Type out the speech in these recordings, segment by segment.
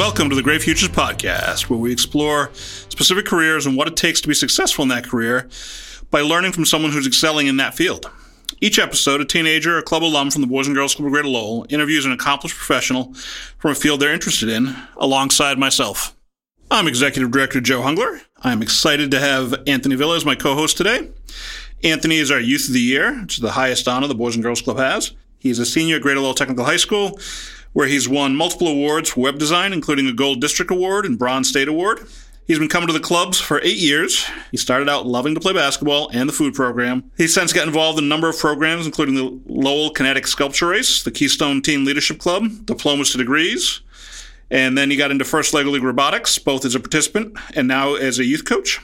Welcome to the Great Futures Podcast, where we explore specific careers and what it takes to be successful in that career by learning from someone who's excelling in that field. Each episode, a teenager or club alum from the Boys and Girls Club of Greater Lowell interviews an accomplished professional from a field they're interested in, alongside myself. I'm Executive Director Joe Hungler. I'm excited to have Anthony Villa as my co-host today. Anthony is our Youth of the Year, which is the highest honor the Boys and Girls Club has. He's a senior at Greater Lowell Technical High School where he's won multiple awards for web design, including a Gold District Award and Bronze State Award. He's been coming to the clubs for eight years. He started out loving to play basketball and the food program. He's since got involved in a number of programs, including the Lowell Kinetic Sculpture Race, the Keystone Team Leadership Club, Diplomas to Degrees, and then he got into First Lego League Robotics, both as a participant and now as a youth coach.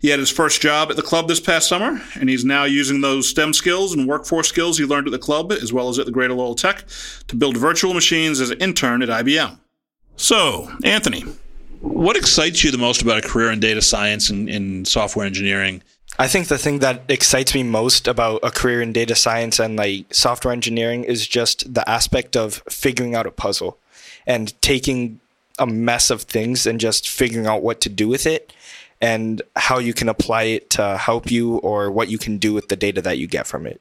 He had his first job at the club this past summer, and he's now using those STEM skills and workforce skills he learned at the club, as well as at the Greater Lowell Tech, to build virtual machines as an intern at IBM. So, Anthony, what excites you the most about a career in data science and in software engineering? I think the thing that excites me most about a career in data science and like software engineering is just the aspect of figuring out a puzzle and taking a mess of things and just figuring out what to do with it and how you can apply it to help you or what you can do with the data that you get from it.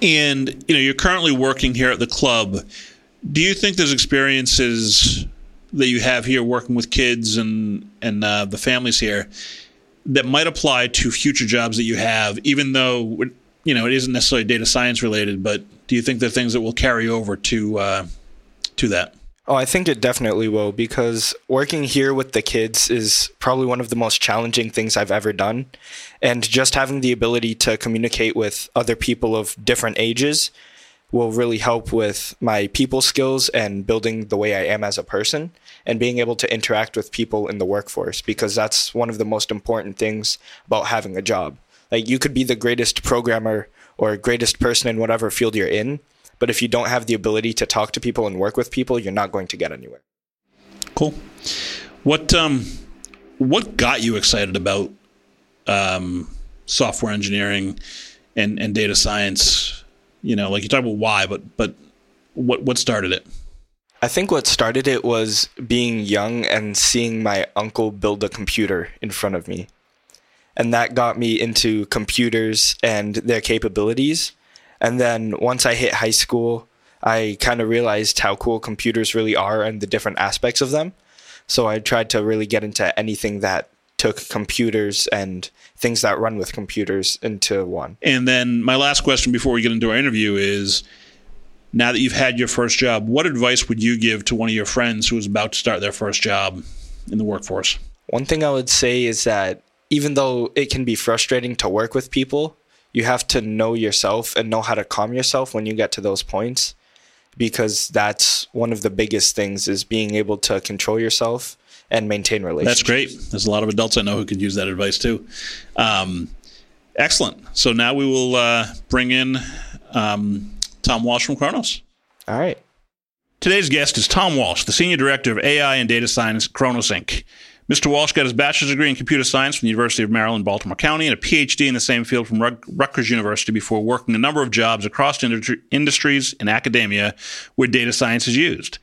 And you know, you're currently working here at the club. Do you think there's experiences that you have here working with kids and and uh, the families here that might apply to future jobs that you have, even though you know it isn't necessarily data science related? But do you think there are things that will carry over to uh, to that? Oh, I think it definitely will because working here with the kids is probably one of the most challenging things I've ever done. And just having the ability to communicate with other people of different ages will really help with my people skills and building the way I am as a person and being able to interact with people in the workforce because that's one of the most important things about having a job. Like you could be the greatest programmer or greatest person in whatever field you're in, but if you don't have the ability to talk to people and work with people, you're not going to get anywhere. Cool. What um, what got you excited about um, software engineering and, and data science? You know, like you talk about why, but but what what started it? I think what started it was being young and seeing my uncle build a computer in front of me. And that got me into computers and their capabilities. And then once I hit high school, I kind of realized how cool computers really are and the different aspects of them. So I tried to really get into anything that took computers and things that run with computers into one. And then my last question before we get into our interview is now that you've had your first job, what advice would you give to one of your friends who is about to start their first job in the workforce? One thing I would say is that even though it can be frustrating to work with people, you have to know yourself and know how to calm yourself when you get to those points because that's one of the biggest things is being able to control yourself and maintain relationships. That's great. There's a lot of adults I know who could use that advice too. Um, excellent. So now we will uh, bring in um, Tom Walsh from Kronos. All right. Today's guest is Tom Walsh, the Senior Director of AI and Data Science at Kronos Inc. Mr. Walsh got his bachelor's degree in computer science from the University of Maryland, Baltimore County, and a PhD in the same field from Rutgers University before working a number of jobs across industries and academia where data science is used.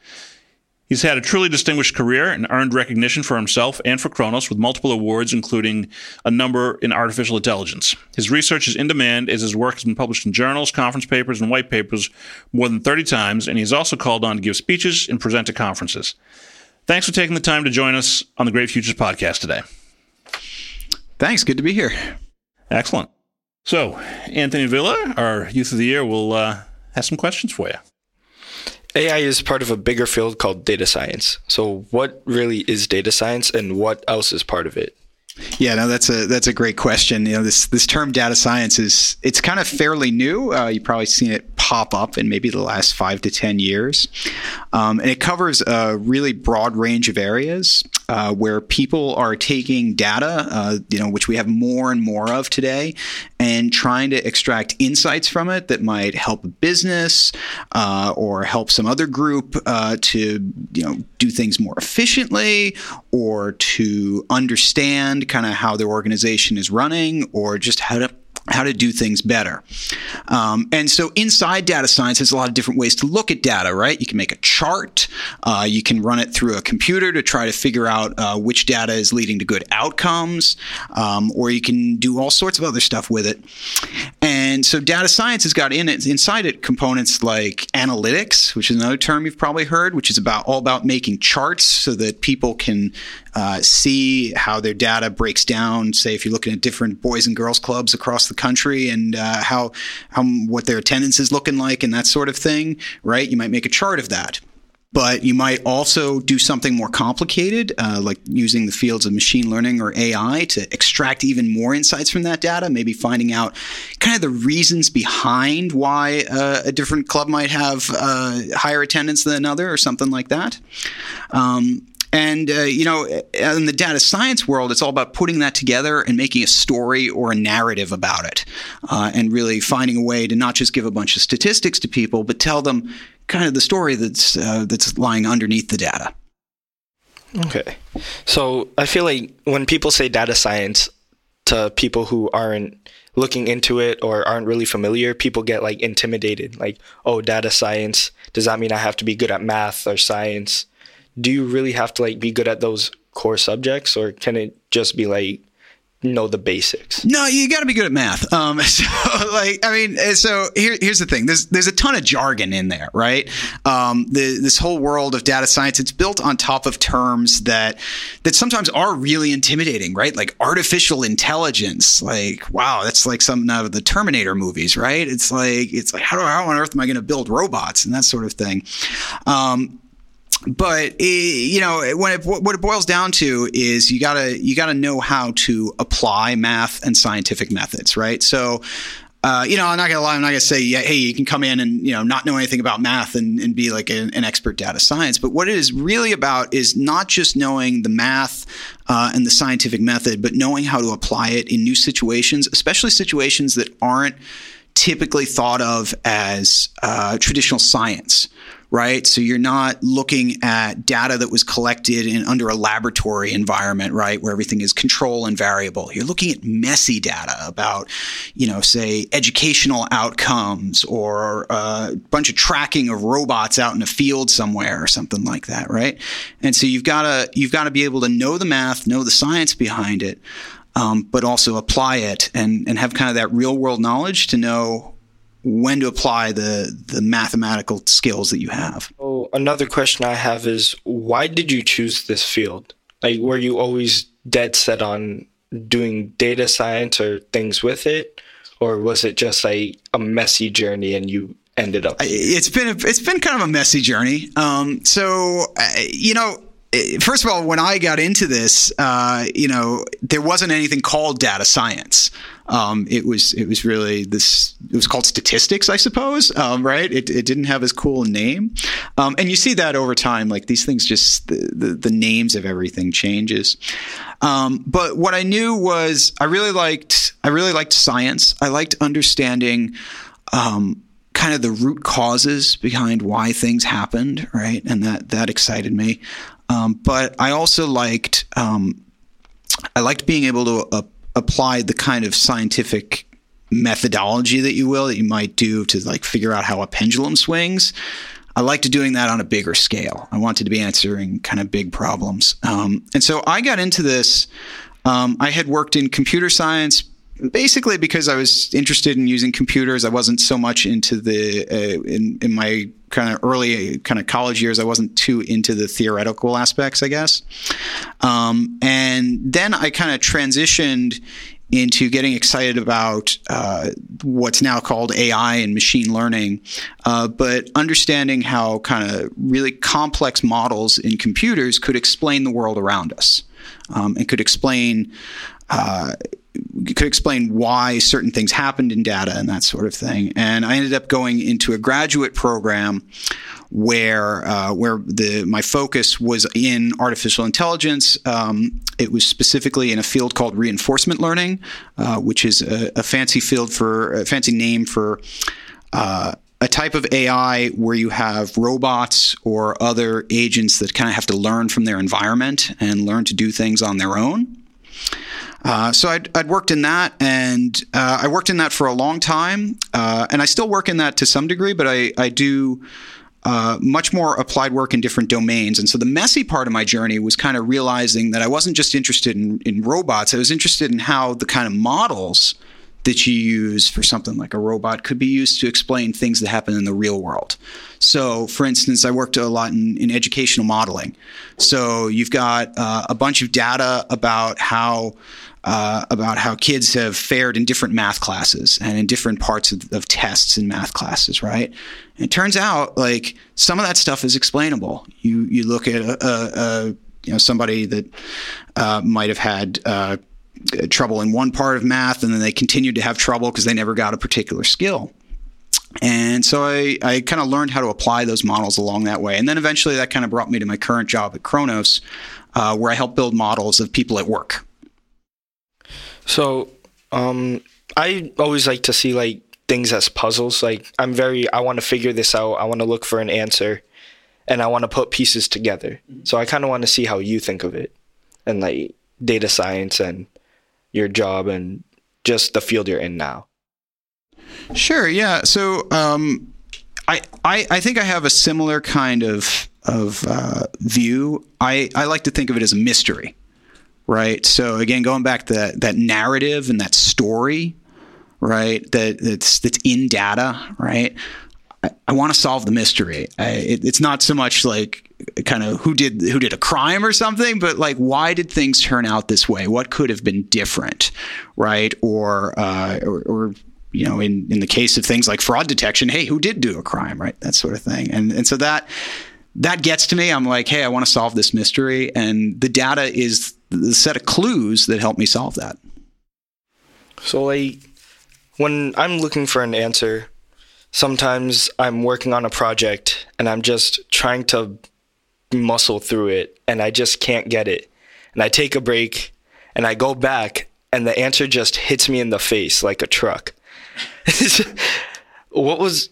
He's had a truly distinguished career and earned recognition for himself and for Kronos with multiple awards, including a number in artificial intelligence. His research is in demand as his work has been published in journals, conference papers, and white papers more than 30 times, and he's also called on to give speeches and present at conferences. Thanks for taking the time to join us on the Great Futures podcast today. Thanks. Good to be here. Excellent. So, Anthony Villa, our Youth of the Year, will uh, have some questions for you. AI is part of a bigger field called data science. So, what really is data science, and what else is part of it? Yeah, no, that's a that's a great question. You know, this this term data science is it's kind of fairly new. Uh, you've probably seen it pop up in maybe the last five to ten years, um, and it covers a really broad range of areas uh, where people are taking data, uh, you know, which we have more and more of today, and trying to extract insights from it that might help a business uh, or help some other group uh, to you know do things more efficiently or to understand kind of how their organization is running or just how to how to do things better. Um, and so inside data science, there's a lot of different ways to look at data, right? You can make a chart. Uh, you can run it through a computer to try to figure out uh, which data is leading to good outcomes, um, or you can do all sorts of other stuff with it. And so data science has got in it, inside it components like analytics, which is another term you've probably heard, which is about all about making charts so that people can uh, see how their data breaks down. Say, if you're looking at different boys and girls clubs across the country and uh, how how what their attendance is looking like and that sort of thing, right? You might make a chart of that. But you might also do something more complicated, uh, like using the fields of machine learning or AI to extract even more insights from that data, maybe finding out kind of the reasons behind why uh, a different club might have uh, higher attendance than another or something like that. Um, and, uh, you know, in the data science world, it's all about putting that together and making a story or a narrative about it. Uh, and really finding a way to not just give a bunch of statistics to people, but tell them kind of the story that's, uh, that's lying underneath the data. Okay. So I feel like when people say data science to people who aren't looking into it or aren't really familiar, people get like intimidated. Like, oh, data science, does that mean I have to be good at math or science? Do you really have to like be good at those core subjects or can it just be like know the basics. No, you got to be good at math. Um, so, like, I mean, uh, so here, here's the thing. There's there's a ton of jargon in there, right? Um, the, this whole world of data science, it's built on top of terms that that sometimes are really intimidating, right? Like artificial intelligence. Like, wow, that's like something out of the Terminator movies, right? It's like it's like how, do, how on earth am I going to build robots and that sort of thing. Um, but it, you know when it, what it boils down to is you gotta you gotta know how to apply math and scientific methods right so uh, you know, I'm not gonna lie. I'm not gonna say, yeah, hey, you can come in and you know not know anything about math and, and be like an, an, expert data science. But what it is really about is not just knowing the math uh, and the scientific method, but knowing how to apply it in new situations, especially situations that aren't typically thought of as uh, traditional science right? So you're not looking at data that was collected in under a laboratory environment, right, where everything is control and variable. You're looking at messy data about, you know, say educational outcomes or uh, a bunch of tracking of robots out in a field somewhere or something like that, right? And so you've got to you've got to be able to know the math, know the science behind it. Um, but also apply it and, and have kind of that real world knowledge to know when to apply the the mathematical skills that you have. Oh, another question I have is why did you choose this field? Like were you always dead set on doing data science or things with it or was it just like a messy journey and you ended up It's been a, it's been kind of a messy journey. Um, so you know First of all, when I got into this, uh, you know, there wasn't anything called data science. Um, it was it was really this. It was called statistics, I suppose. Um, right? It, it didn't have as cool a name, um, and you see that over time. Like these things, just the the, the names of everything changes. Um, but what I knew was I really liked I really liked science. I liked understanding um, kind of the root causes behind why things happened, right? And that that excited me. Um, but I also liked um, I liked being able to uh, apply the kind of scientific methodology that you will that you might do to like figure out how a pendulum swings. I liked doing that on a bigger scale. I wanted to be answering kind of big problems, um, and so I got into this. Um, I had worked in computer science basically because I was interested in using computers. I wasn't so much into the uh, in in my kind of early kind of college years. I wasn't too into the theoretical aspects, I guess. Um, and then I kind of transitioned into getting excited about uh, what's now called AI and machine learning, uh, but understanding how kind of really complex models in computers could explain the world around us um, and could explain. Uh, could explain why certain things happened in data and that sort of thing. And I ended up going into a graduate program where uh, where the my focus was in artificial intelligence. Um, it was specifically in a field called reinforcement learning, uh, which is a, a, fancy field for a fancy name for. Uh, a type of AI where you have robots or other agents that kind of have to learn from their environment and learn to do things on their own. Uh, so I'd, I'd, worked in that, and uh, I worked in that for a long time, uh, and I still work in that to some degree, but I, I do uh, much more applied work in different domains. And so the messy part of my journey was kind of realizing that I wasn't just interested in, in robots, I was interested in how the kind of models that you use for something like a robot could be used to explain things that happen in the real world. So, for instance, I worked a lot in, in educational modeling. So, you've got uh, a bunch of data about how uh, about how kids have fared in different math classes and in different parts of, of tests in math classes, right? And it turns out like some of that stuff is explainable. You you look at a, a, a you know somebody that uh, might have had uh, trouble in one part of math and then they continued to have trouble because they never got a particular skill. And so I, I kind of learned how to apply those models along that way. And then eventually that kind of brought me to my current job at Kronos, uh, where I help build models of people at work. So, um, I always like to see like things as puzzles. Like I'm very, I want to figure this out. I want to look for an answer, and I want to put pieces together. Mm-hmm. So I kind of want to see how you think of it, and like data science and your job and just the field you're in now. Sure. Yeah. So um, I, I I think I have a similar kind of of uh, view. I I like to think of it as a mystery right? So again, going back to that, that narrative and that story, right? That that's that's in data, right? I, I want to solve the mystery. I, it, it's not so much like kind of who did who did a crime or something, but like why did things turn out this way? What could have been different, right? Or uh, or, or you know, in, in the case of things like fraud detection, hey, who did do a crime, right? That sort of thing. And and so that that gets to me. I'm like, hey, I want to solve this mystery, and the data is the set of clues that help me solve that. So, like, when I'm looking for an answer, sometimes I'm working on a project and I'm just trying to muscle through it and I just can't get it. And I take a break and I go back and the answer just hits me in the face like a truck. what was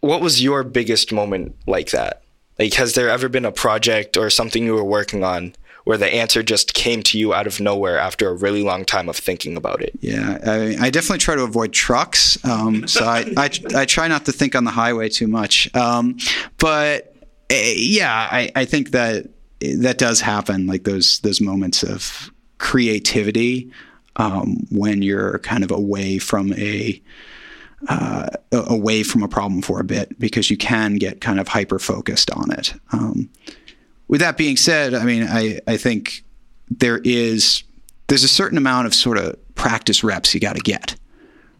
what was your biggest moment like that? Like has there ever been a project or something you were working on where the answer just came to you out of nowhere after a really long time of thinking about it. Yeah, I, I definitely try to avoid trucks. Um, so I, I, I, try not to think on the highway too much. Um, but uh, yeah, I, I think that that does happen, like those those moments of creativity um, when you're kind of away from a uh, away from a problem for a bit because you can get kind of hyper focused on it. Um, with that being said, I mean, I, I think there is there's a certain amount of sort of practice reps you got to get,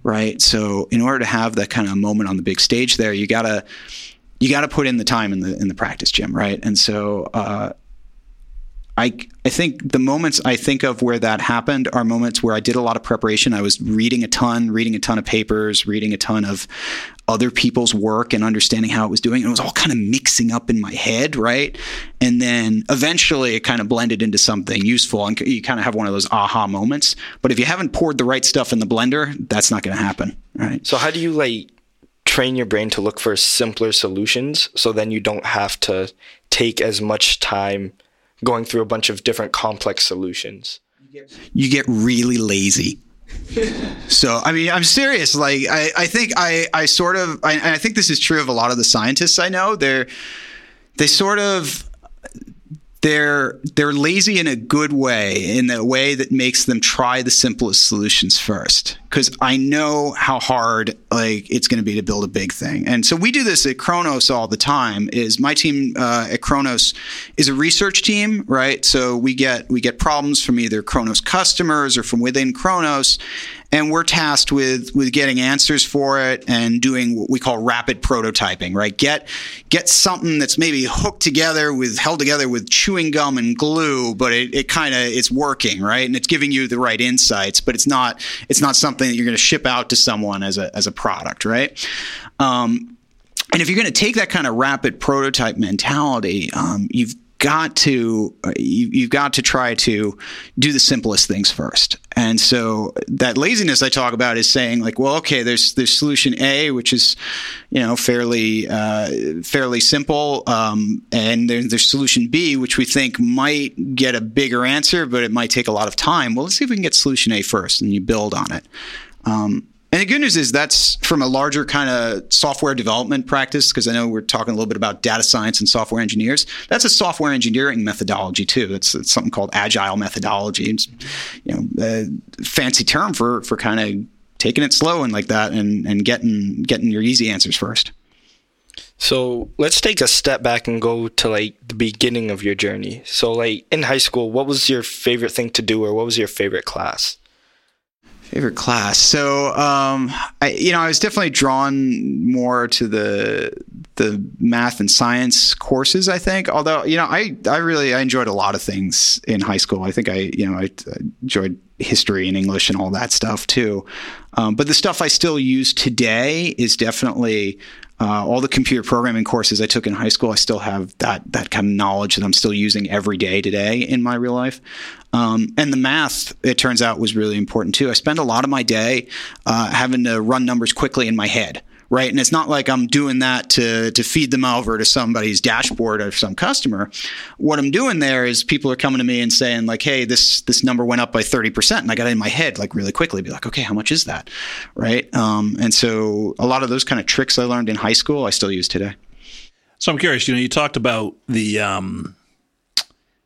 right? So in order to have that kind of moment on the big stage, there you gotta you got to put in the time in the in the practice gym, right? And so uh, I, I think the moments I think of where that happened are moments where I did a lot of preparation. I was reading a ton, reading a ton of papers, reading a ton of other people's work and understanding how it was doing. And it was all kind of mixing up in my head, right? And then eventually it kind of blended into something useful. And you kind of have one of those aha moments. But if you haven't poured the right stuff in the blender, that's not going to happen, right? So how do you like train your brain to look for simpler solutions so then you don't have to take as much time – going through a bunch of different complex solutions. You get really lazy. so I mean, I'm serious. Like I, I think I, I sort of, I, I think this is true of a lot of the scientists I know. They're, they sort of they're they're lazy in a good way in a way that makes them try the simplest solutions first. Because i know how hard like it's going to be to build a big thing. And so we do this at kronos all the time is my team uh, at kronos is a research team right? So we get we get problems from either kronos customers or from within kronos and we're tasked with with getting answers for it and doing what we call rapid prototyping right? Get get something that's maybe hooked together with held together with chewing gum and glue but it, it kind of it's working right? And it's giving you the right insights but it's not it's not something that you're going to ship out to someone as a as a product right? Um, and if you're going to take that kind of rapid prototype mentality um, you've got to uh, you, you've got to try to do the simplest things first. And so that laziness I talk about is saying like, well, okay, there's there's solution A, which is you know fairly uh, fairly simple, um, and there's, there's solution B, which we think might get a bigger answer, but it might take a lot of time. Well, let's see if we can get solution A first, and you build on it. Um, and the good news is that's from a larger kind of software development practice, because I know we're talking a little bit about data science and software engineers. That's a software engineering methodology too. It's, it's something called agile methodology. It's you know a fancy term for for kind of taking it slow and like that, and and getting getting your easy answers first. So let's take a step back and go to like the beginning of your journey. So like in high school, what was your favorite thing to do, or what was your favorite class? Favorite class. So, um, I, you know, I was definitely drawn more to the the math and science courses. I think, although you know, I I really I enjoyed a lot of things in high school. I think I you know I, I enjoyed history and English and all that stuff too. Um, but the stuff I still use today is definitely uh, all the computer programming courses I took in high school, I still have that that kind of knowledge that I'm still using every day today in my real life. Um, and the math, it turns out, was really important too. I spend a lot of my day uh, having to run numbers quickly in my head right? And it's not like I'm doing that to to feed them over to somebody's dashboard or some customer. What I'm doing there is people are coming to me and saying like, "Hey, this this number went up by 30%." And I got it in my head like really quickly, be like, "Okay, how much is that?" Right? Um, and so a lot of those kind of tricks I learned in high school, I still use today. So I'm curious, you know, you talked about the um,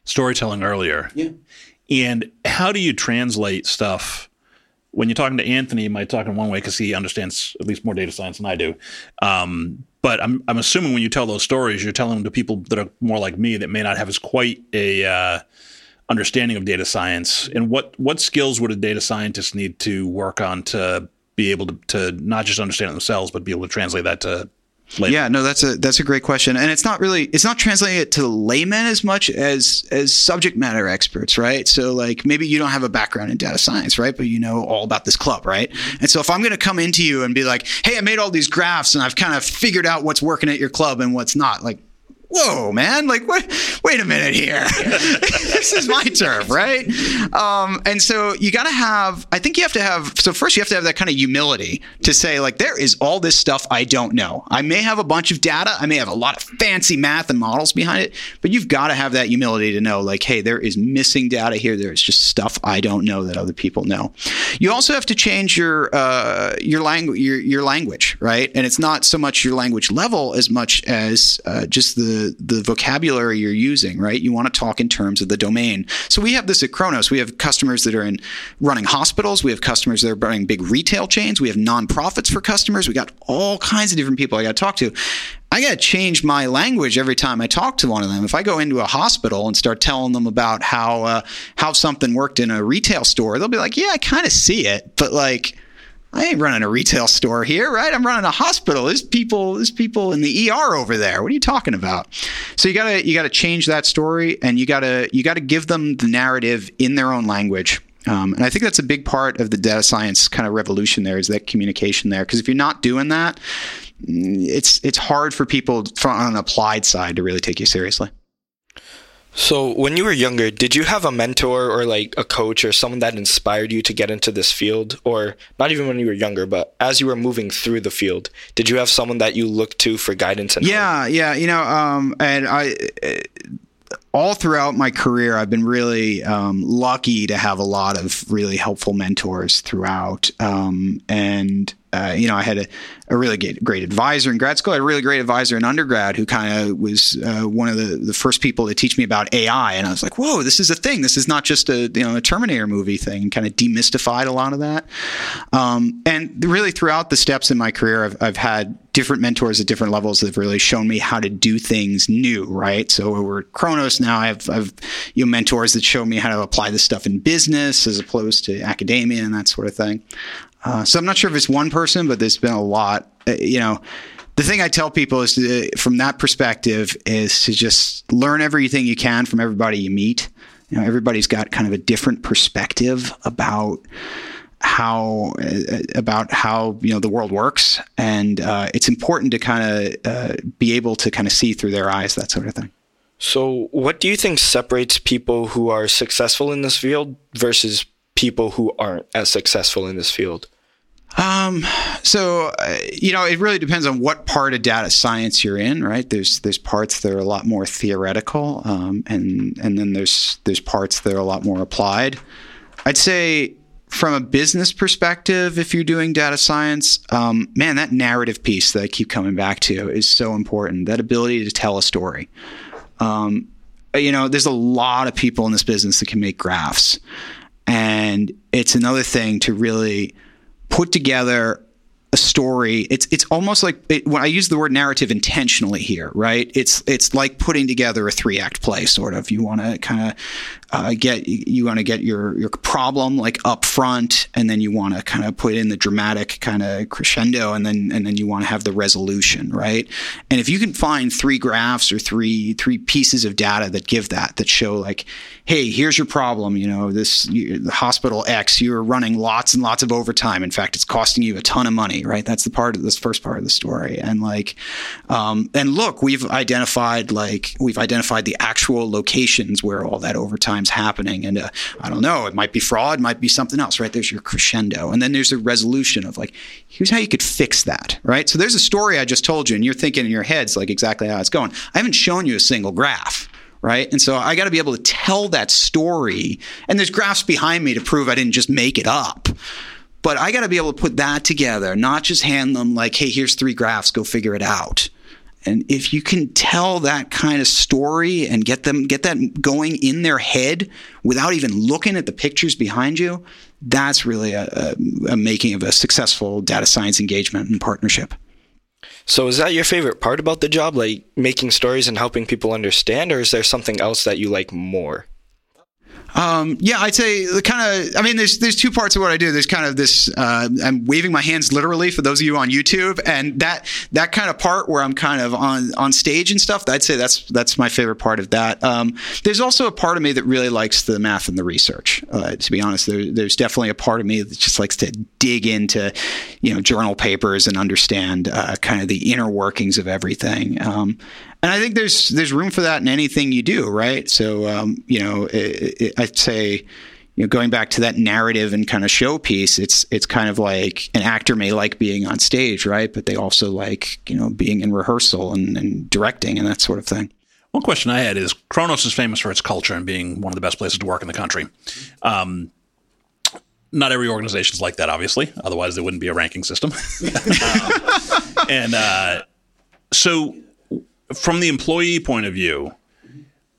storytelling earlier. Yeah. And how do you translate stuff when you're talking to Anthony, might talk in one way because he understands at least more data science than I do. Um, but I'm, I'm assuming when you tell those stories, you're telling them to people that are more like me that may not have as quite a uh, understanding of data science. And what what skills would a data scientist need to work on to be able to, to not just understand it themselves, but be able to translate that to Layman. Yeah, no, that's a that's a great question, and it's not really it's not translating it to laymen as much as as subject matter experts, right? So like maybe you don't have a background in data science, right? But you know all about this club, right? And so if I'm going to come into you and be like, hey, I made all these graphs and I've kind of figured out what's working at your club and what's not, like whoa, man, like, what? Wait a minute here. this is my turf, right? Um, and so you got to have, I think you have to have, so first you have to have that kind of humility to say, like, there is all this stuff I don't know. I may have a bunch of data, I may have a lot of fancy math and models behind it, but you've got to have that humility to know, like, hey, there is missing data here. There is just stuff I don't know that other people know. You also have to change your uh, your language, your, your language, right? And it's not so much your language level as much as uh, just the the vocabulary you're using, right? You want to talk in terms of the domain. So we have this at Kronos. We have customers that are in running hospitals. We have customers that are running big retail chains. We have nonprofits for customers. We got all kinds of different people I got to talk to. I got to change my language every time I talk to one of them. If I go into a hospital and start telling them about how uh, how something worked in a retail store, they'll be like, "Yeah, I kind of see it," but like I ain't running a retail store here, right? I'm running a hospital. There's people, there's people in the ER over there. What are you talking about? So you gotta you gotta change that story, and you gotta you gotta give them the narrative in their own language. Um, and I think that's a big part of the data science kind of revolution. There is that communication there, because if you're not doing that, mm, it's it's hard for people on an applied side to really take you seriously. So, when you were younger, did you have a mentor or like a coach or someone that inspired you to get into this field? Or not even when you were younger, but as you were moving through the field, did you have someone that you looked to for guidance and Yeah, help? yeah, you know, um, and I all throughout my career, I've been really um, lucky to have a lot of really helpful mentors throughout. Um, and uh, you know, I had a, a really great, great, advisor in grad school. I had a really great advisor in undergrad who kind of was uh, one of the, the first people to teach me about AI. And I was like, whoa, this is a thing. This is not just a, you know, a Terminator movie thing, kind of demystified a lot of that. Um, and really throughout the steps in my career, I've, I've had different mentors at different levels that have really shown me how to do things new, right? So over Kronos now, I have, I've you know, mentors that show me how to apply this stuff in business as opposed to academia and that sort of thing. Uh, so I'm not sure if it's one person, but there's been a lot. Uh, you know, the thing I tell people is to, from that perspective is to just learn everything you can from everybody you meet. You know, everybody's got kind of a different perspective about how uh, about how you know the world works, and uh, it's important to kind of uh, be able to kind of see through their eyes, that sort of thing. So, what do you think separates people who are successful in this field versus people who aren't as successful in this field? Um, so uh, you know, it really depends on what part of data science you're in, right? There's there's parts that are a lot more theoretical, um, and and then there's there's parts that are a lot more applied. I'd say from a business perspective, if you're doing data science, um, man, that narrative piece that I keep coming back to is so important. That ability to tell a story. Um, you know, there's a lot of people in this business that can make graphs, and it's another thing to really put together a story. It's it's almost like it, when I use the word narrative intentionally here, right? It's it's like putting together a three act play, sort of. You want to kind of uh, get you want to get your your problem like up front, and then you want to kind of put in the dramatic kind of crescendo, and then and then you want to have the resolution, right? And if you can find three graphs or three three pieces of data that give that that show like, hey, here's your problem. You know, this you, hospital X, you're running lots and lots of overtime. In fact, it's costing you a ton of money right? That's the part of this first part of the story. And like, um, and look, we've identified like we've identified the actual locations where all that overtime's happening. And uh, I don't know, it might be fraud, might be something else, right? There's your crescendo, and then there's a resolution of like, here's how you could fix that, right? So there's a story I just told you, and you're thinking in your heads like exactly how it's going. I haven't shown you a single graph right? And so I got to be able to tell that story. And there's graphs behind me to prove I didn't just make it up. But I got to be able to put that together, not just hand them like, hey, here's three graphs, go figure it out. And if you can tell that kind of story and get them get that going in their head without even looking at the pictures behind you, that's really a, a, a making of a successful data science engagement and partnership. So is that your favorite part about the job, like making stories and helping people understand, or is there something else that you like more? Um, yeah, I'd say the kind of. I mean, there's there's two parts of what I do. There's kind of this. Uh, I'm waving my hands literally for those of you on YouTube, and that that kind of part where I'm kind of on on stage and stuff. I'd say that's that's my favorite part of that. Um, there's also a part of me that really likes the math and the research. Uh, to be honest, there, there's definitely a part of me that just likes to dig into, you know, journal papers and understand uh, kind of the inner workings of everything. Um, and I think there's there's room for that in anything you do, right? So um, you know, it, it, I'd say you know, going back to that narrative and kind of showpiece, it's it's kind of like an actor may like being on stage, right? But they also like you know being in rehearsal and, and directing and that sort of thing. One question I had is Kronos is famous for its culture and being one of the best places to work in the country. Um, not every organization is like that, obviously. Otherwise, there wouldn't be a ranking system. and uh, so, from the employee point of view,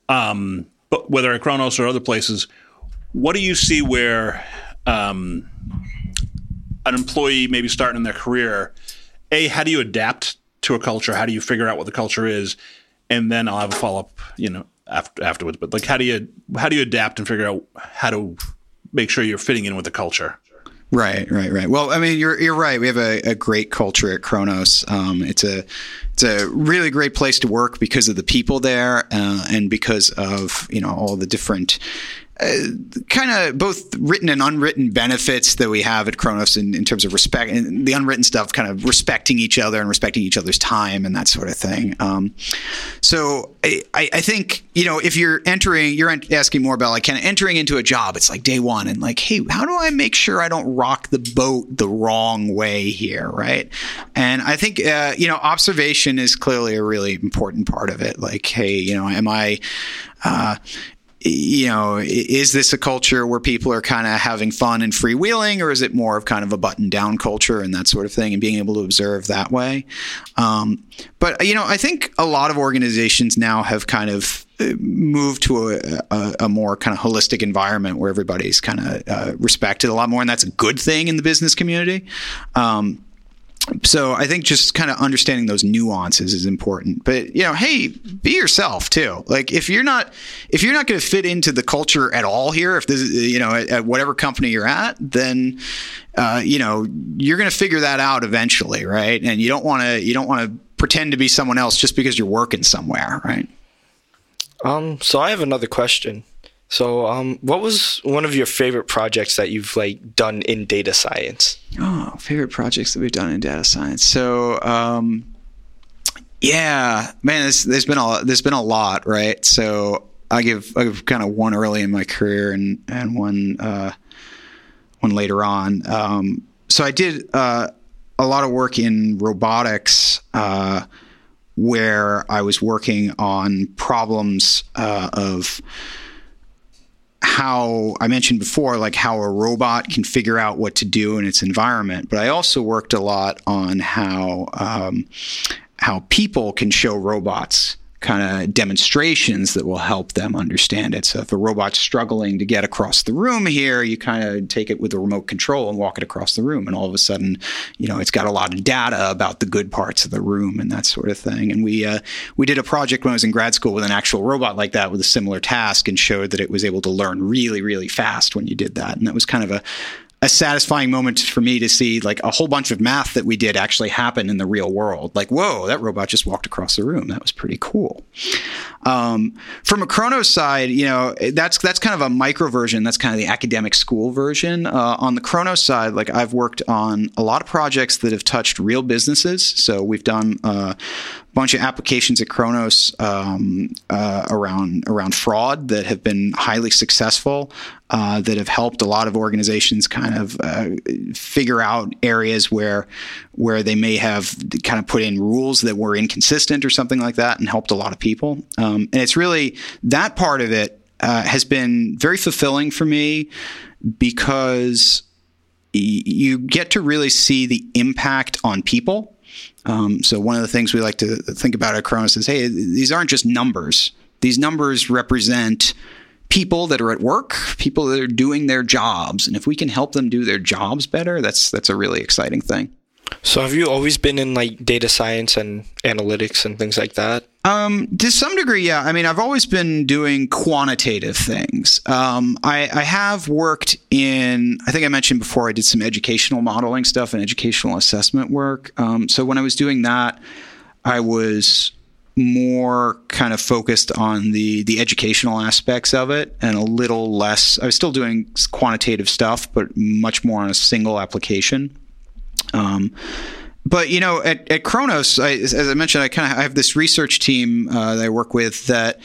um, but whether at Kronos or other places, what do you see where um, an employee maybe starting in their career? A, how do you adapt to a culture? How do you figure out what the culture is? And then I'll have a follow up, you know, after, afterwards. But like, how do you how do you adapt and figure out how to make sure you're fitting in with the culture? Right, right, right. Well, I mean, you're you're right. We have a, a great culture at Kronos. Um, it's a it's a really great place to work because of the people there uh, and because of you know all the different uh, kind of both written and unwritten benefits that we have at Kronos in, in terms of respect and the unwritten stuff, kind of respecting each other and respecting each other's time and that sort of thing. Um, so I, I, think, you know, if you're entering, you're asking more about like kind of entering into a job, it's like day one and like, hey, how do I make sure I don't rock the boat the wrong way here? Right. And I think, uh, you know, observation is clearly a really important part of it. Like, hey, you know, am I, uh, you know, is this a culture where people are kind of having fun and freewheeling, or is it more of kind of a button down culture and that sort of thing, and being able to observe that way? Um, but, you know, I think a lot of organizations now have kind of uh, moved to a, a, a more kind of holistic environment where everybody's kind of uh, respected a lot more, and that's a good thing in the business community. Um, so I think just kind of understanding those nuances is important. But you know, hey, be yourself too. Like if you're not if you're not going to fit into the culture at all here, if this is, you know at, at whatever company you're at, then uh, you know you're going to figure that out eventually, right? And you don't want to you don't want to pretend to be someone else just because you're working somewhere, right? Um. So I have another question. So, um, what was one of your favorite projects that you've like done in data science? Oh, favorite projects that we've done in data science. So, um, Yeah, man, there's, there's been a there's been a lot, right? So I give I give kind of one early in my career and and one uh, one later on. Um, so I did uh, a lot of work in robotics. Uh, where I was working on problems uh, of how I mentioned before, like how a robot can figure out what to do in its environment. But I also worked a lot on how um, how people can show robots kind of demonstrations that will help them understand it. So if a robot's struggling to get across the room here, you kind of take it with a remote control and walk it across the room, and all of a sudden, you know, it's got a lot of data about the good parts of the room and that sort of thing. And we uh, we did a project when I was in grad school with an actual robot like that with a similar task, and showed that it was able to learn really really fast when you did that, and that was kind of a a satisfying moment for me to see like a whole bunch of math that we did actually happen in the real world. Like, whoa, that robot just walked across the room. That was pretty cool. Um, from a Kronos side, you know, that's that's kind of a micro version. That's kind of the academic school version. Uh, on the Kronos side, like I've worked on a lot of projects that have touched real businesses. So we've done uh, bunch of applications at Kronos um, uh, around around fraud that have been highly successful, uh, that have helped a lot of organizations kind of uh, figure out areas where where they may have kind of put in rules that were inconsistent or something like that, and helped a lot of people. Um, and it's really that part of it uh, has been very fulfilling for me because you get to really see the impact on people um, so one of the things we like to think about at Kronos is, hey, these aren't just numbers. These numbers represent people that are at work, people that are doing their jobs, and if we can help them do their jobs better, that's that's a really exciting thing. So have you always been in like data science and analytics and things like that? Um, to some degree, yeah. I mean, I've always been doing quantitative things. Um, I, I, have worked in, I think I mentioned before, I did some educational modeling stuff and educational assessment work. Um, so when I was doing that, I was more kind of focused on the the educational aspects of it and a little less I was still doing quantitative stuff but much more on a single application um, but you know, at, at Kronos, I, as I mentioned, I kind of have this research team uh, that I work with that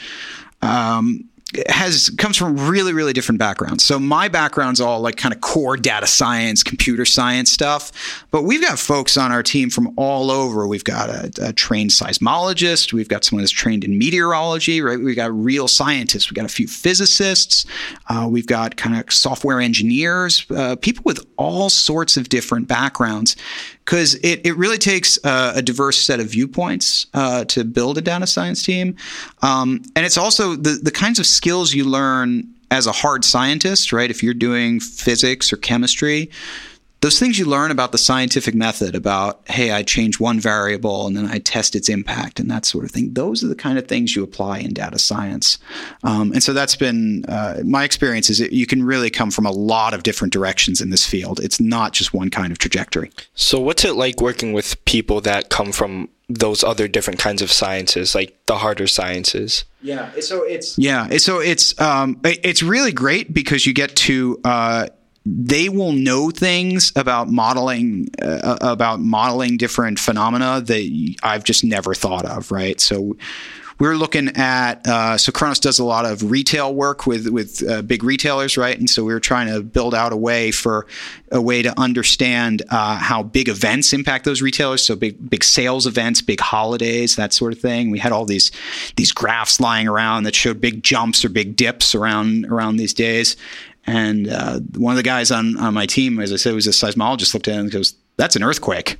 um, has comes from really really different backgrounds. So my background's all like kind of core data science, computer science stuff, but we've got folks on our team from all over. We've got a, a trained seismologist, we've got someone that's trained in meteorology, right? We've got real scientists, we've got a few physicists, uh, we've got kind of software engineers, uh, people with all sorts of different backgrounds because it, it really takes uh, a diverse set of viewpoints uh, to build a data science team. Um, and it's also the, the kinds of skills you learn as a hard scientist, right? If you're doing physics or chemistry, those things you learn about the scientific method about hey i change one variable and then i test its impact and that sort of thing those are the kind of things you apply in data science. Um, and so that's been uh, my experience is that you can really come from a lot of different directions in this field. It's not just one kind of trajectory. So what's it like working with people that come from those other different kinds of sciences like the harder sciences? Yeah so it's yeah so it's um, it's really great because you get to uh, they will know things about modeling uh, about modeling different phenomena that I've just never thought of. Right, so we're looking at uh, so Kronos does a lot of retail work with with uh, big retailers, right? And so we were trying to build out a way for a way to understand uh, how big events impact those retailers. So big big sales events, big holidays, that sort of thing. We had all these these graphs lying around that showed big jumps or big dips around around these days. And uh, one of the guys on, on my team, as I said, was a seismologist, looked at it and goes, That's an earthquake.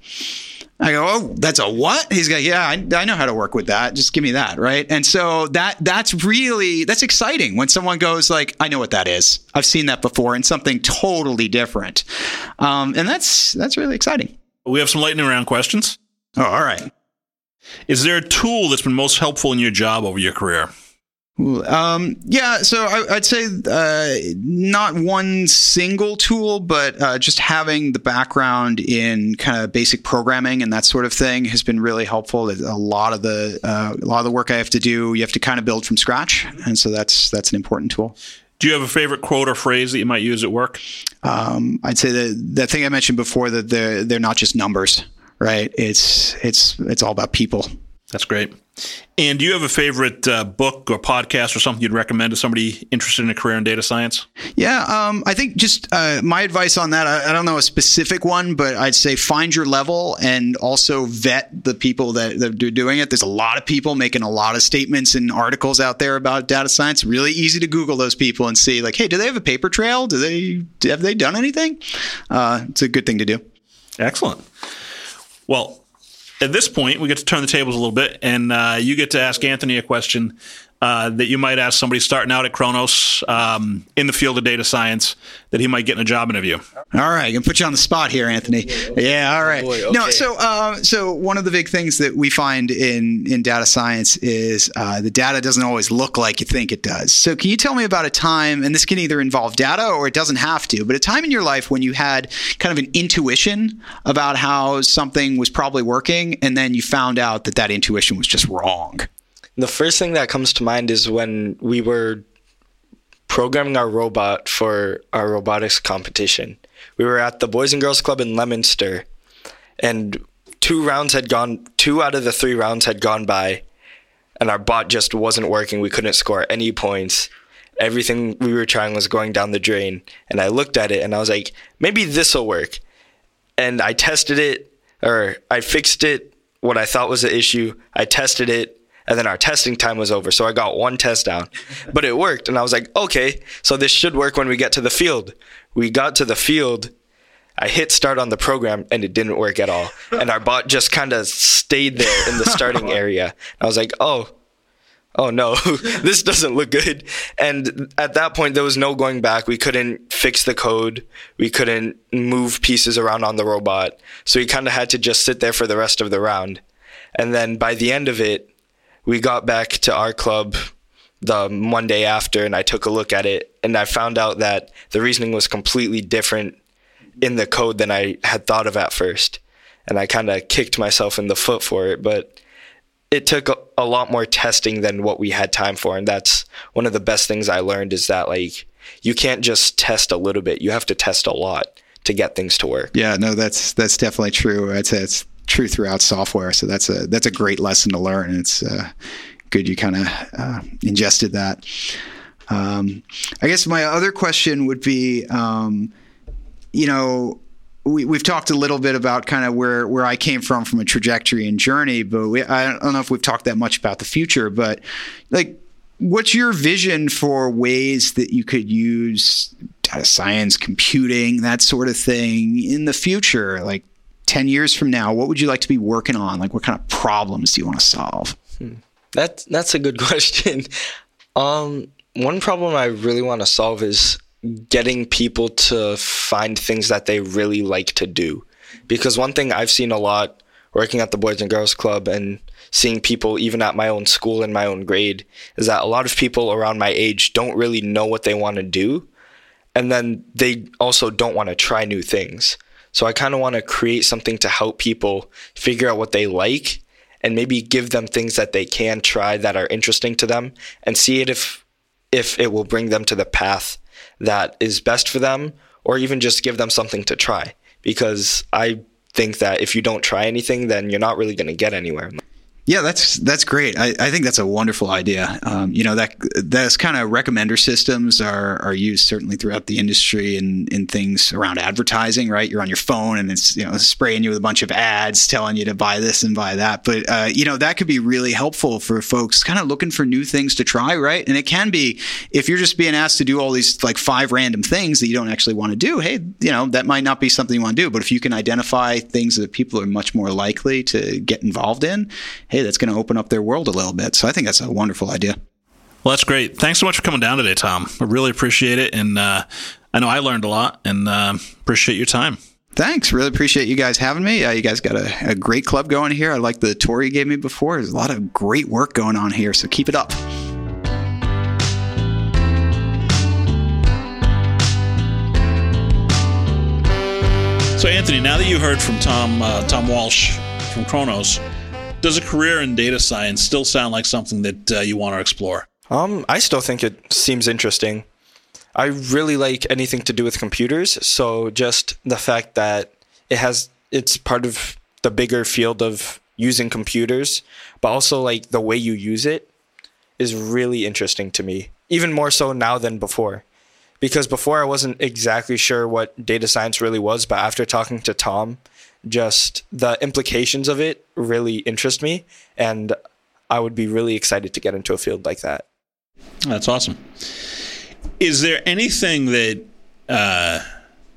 I go, oh, that's a what? He's like, yeah, I, I, know how to work with that. Just give me that, right? And so that that's really that's exciting when someone goes like, I know what that is. I've seen that before, and something totally different. Um, and that's that's really exciting. We have some lightning round questions. Oh, all right. Is there a tool that's been most helpful in your job over your career? Um, yeah, so I, would say uh, not one single tool, but uh, just having the background in kind of basic programming and that sort of thing has been really helpful. A lot of the uh, a lot of the work I have to do, you have to kind of build from scratch, and so that's that's an important tool. Do you have a favorite quote or phrase that you might use at work? Um, I'd say the the thing I mentioned before that they're they're not just numbers, right? It's it's it's all about people. That's great. And do you have a favorite uh, book or podcast or something you'd recommend to somebody interested in a career in data science? Yeah, um, I think just uh, my advice on that, I, I, don't know a specific one, but I'd say find your level and also vet the people that, that are doing it. There's a lot of people making a lot of statements and articles out there about data science. Really easy to Google those people and see, like, hey, do they have a paper trail? Do they have they done anything? Uh, it's a good thing to do. Excellent. Well, at this point, we get to turn the tables a little bit, and uh, you get to ask Anthony a question uh, that you might ask somebody starting out at Kronos um, in the field of data science that he might get in a job interview. All right, I'm gonna put you on the spot here, Anthony. Yeah, all right. Oh boy, okay. No, so uh, so one of the big things that we find in in data science is uh, the data doesn't always look like you think it does. So can you tell me about a time, and this can either involve data or it doesn't have to, but a time in your life when you had kind of an intuition about how something was probably working, and then you found out that that intuition was just wrong. The first thing that comes to mind is when we were programming our robot for our robotics competition. We were at the Boys and Girls Club in Leominster, and two rounds had gone, two out of the three rounds had gone by, and our bot just wasn't working. We couldn't score any points. Everything we were trying was going down the drain. And I looked at it and I was like, maybe this will work. And I tested it, or I fixed it, what I thought was the issue. I tested it, and then our testing time was over. So I got one test down, but it worked. And I was like, okay, so this should work when we get to the field. We got to the field. I hit start on the program and it didn't work at all. And our bot just kind of stayed there in the starting area. I was like, oh, oh no, this doesn't look good. And at that point, there was no going back. We couldn't fix the code. We couldn't move pieces around on the robot. So we kind of had to just sit there for the rest of the round. And then by the end of it, we got back to our club the Monday after and I took a look at it and I found out that the reasoning was completely different in the code than I had thought of at first. And I kind of kicked myself in the foot for it, but it took a, a, lot more testing than what we had time for. And that's one of the best things I learned is that like you can't just test a little bit. You have to test a lot to get things to work. Yeah, no, that's that's definitely true. I'd say it's true throughout software. So that's a that's a great lesson to learn. And it's uh, good you kind of uh, ingested that. Um, I guess my other question would be, um, you know, we, we've talked a little bit about kind of where, where I came from from a trajectory and journey, but we, I don't know if we've talked that much about the future, but like, what's your vision for ways that you could use data science, computing, that sort of thing in the future? Like, 10 years from now, what would you like to be working on? Like, what kind of problems do you want to solve? Hmm. That, that's a good question. Um, one problem I really want to solve is getting people to find things that they really like to do. Because one thing I've seen a lot working at the Boys and Girls Club and seeing people even at my own school in my own grade is that a lot of people around my age don't really know what they want to do. And then they also don't want to try new things. So I kind of want to create something to help people figure out what they like and maybe give them things that they can try that are interesting to them and see it if if it will bring them to the path that is best for them or even just give them something to try because I think that if you don't try anything then you're not really going to get anywhere. Yeah, that's that's great. I, I think that's a wonderful idea. Um, you know that those kind of recommender systems are are used certainly throughout the industry and in, in things around advertising. Right, you're on your phone and it's you know spraying you with a bunch of ads telling you to buy this and buy that. But uh, you know that could be really helpful for folks kind of looking for new things to try. Right, and it can be if you're just being asked to do all these like five random things that you don't actually want to do. Hey, you know that might not be something you want to do. But if you can identify things that people are much more likely to get involved in, hey hey, that's going to open up their world a little bit. So I think that's a wonderful idea. Well, that's great. Thanks so much for coming down today, Tom. I really appreciate it. And uh, I know I learned a lot and uh, appreciate your time. Thanks. Really appreciate you guys having me. Uh, you guys got a, a, great club going here. I like the tour you gave me before. There's a lot of great work going on here, so keep it up. So, Anthony, now that you heard from Tom uh, Tom Walsh from Kronos, does a career in data science still sound like something that uh, you want to explore? Um, I still think it seems interesting. I really like anything to do with computers, so just the fact that it has it's part of the bigger field of using computers, but also like the way you use it is really interesting to me, even more so now than before. Because before I wasn't exactly sure what data science really was, but after talking to Tom, just the implications of it really interest me, and I would be really excited to get into a field like that. That's awesome. Is there anything that uh,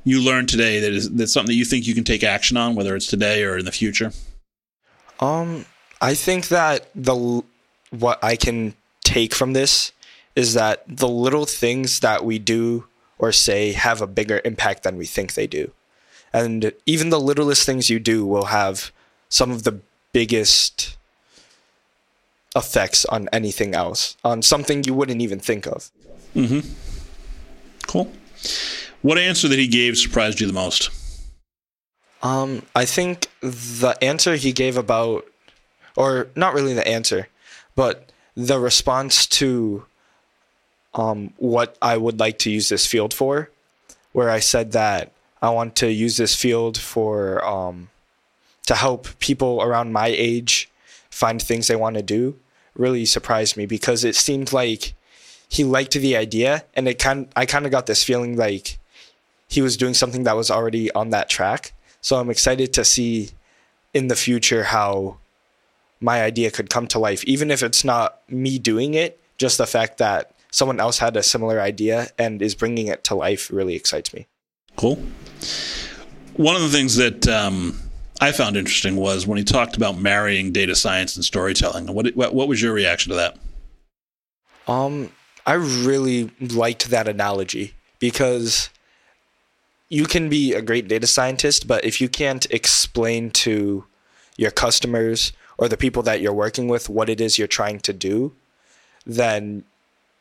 you learned today that is that's something that you think you can take action on, whether it's today or in the future? Um, I think that the what I can take from this is that the little things that we do or say have a bigger impact than we think they do. And even the littlest things you do will have some of the biggest effects on anything else, on something you wouldn't even think of. Mm-hmm. Cool. What answer that he gave surprised you the most? Um, I think the answer he gave about, or not really the answer, but the response to um, what I would like to use this field for, where I said that I want to use this field for um, to help people around my age find things they want to do, really surprised me because it seemed like he liked the idea, and it kind I kind of got this feeling like he was doing something that was already on that track. So I'm excited to see in the future how my idea could come to life, even if it's not me doing it. Just the fact that someone else had a similar idea and is bringing it to life really excites me. Cool. One of the things that um, I found interesting was when he talked about marrying data science and storytelling. What what, what was your reaction to that? Um, I really liked that analogy because you can be a great data scientist, but if you can't explain to your customers or the people that you're working with what it is you're trying to do, then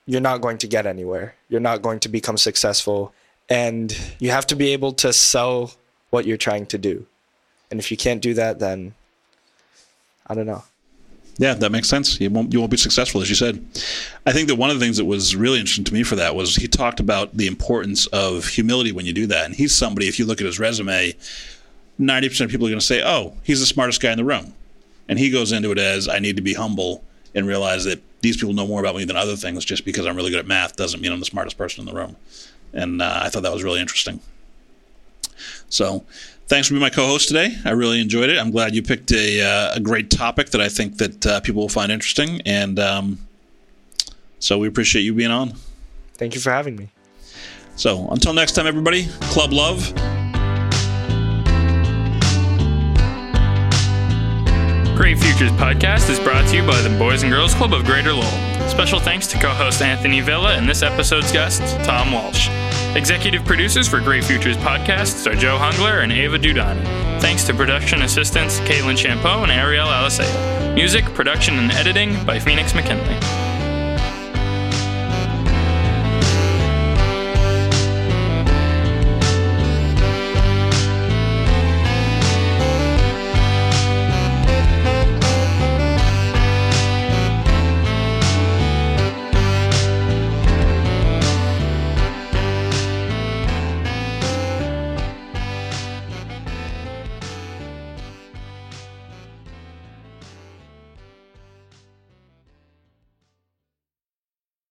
you're not going to get anywhere. You're not going to become successful. And you have to be able to sell what you're trying to do. And if you can't do that, then I don't know. Yeah, that makes sense. You won't you won't be successful, as you said. I think that one of the things that was really interesting to me for that was he talked about the importance of humility when you do that. And he's somebody, if you look at his resume, ninety percent of people are going to say, "Oh, he's the smartest guy in the room," and he goes into it as, "I need to be humble and realize that these people know more about me than other things. Just because I'm really good at math doesn't mean I'm the smartest person in the room." And uh, I thought that was really interesting. So thanks for being my co-host today. I really enjoyed it. I'm glad you picked a, uh, a great topic that I think that uh, people will find interesting, and um, so we appreciate you being on. Thank you for having me. So until next time, everybody, club love. Great Futures Podcast is brought to you by the Boys and Girls Club of Greater Lowell. Special thanks to co-host Anthony Villa and this episode's guest, Tom Walsh. Executive producers for Great Futures Podcasts are Joe Hungler and Ava Dudani. Thanks to production assistants Caitlin Champeau and Ariel Alisea. Music, production, and editing by Phoenix McKinley.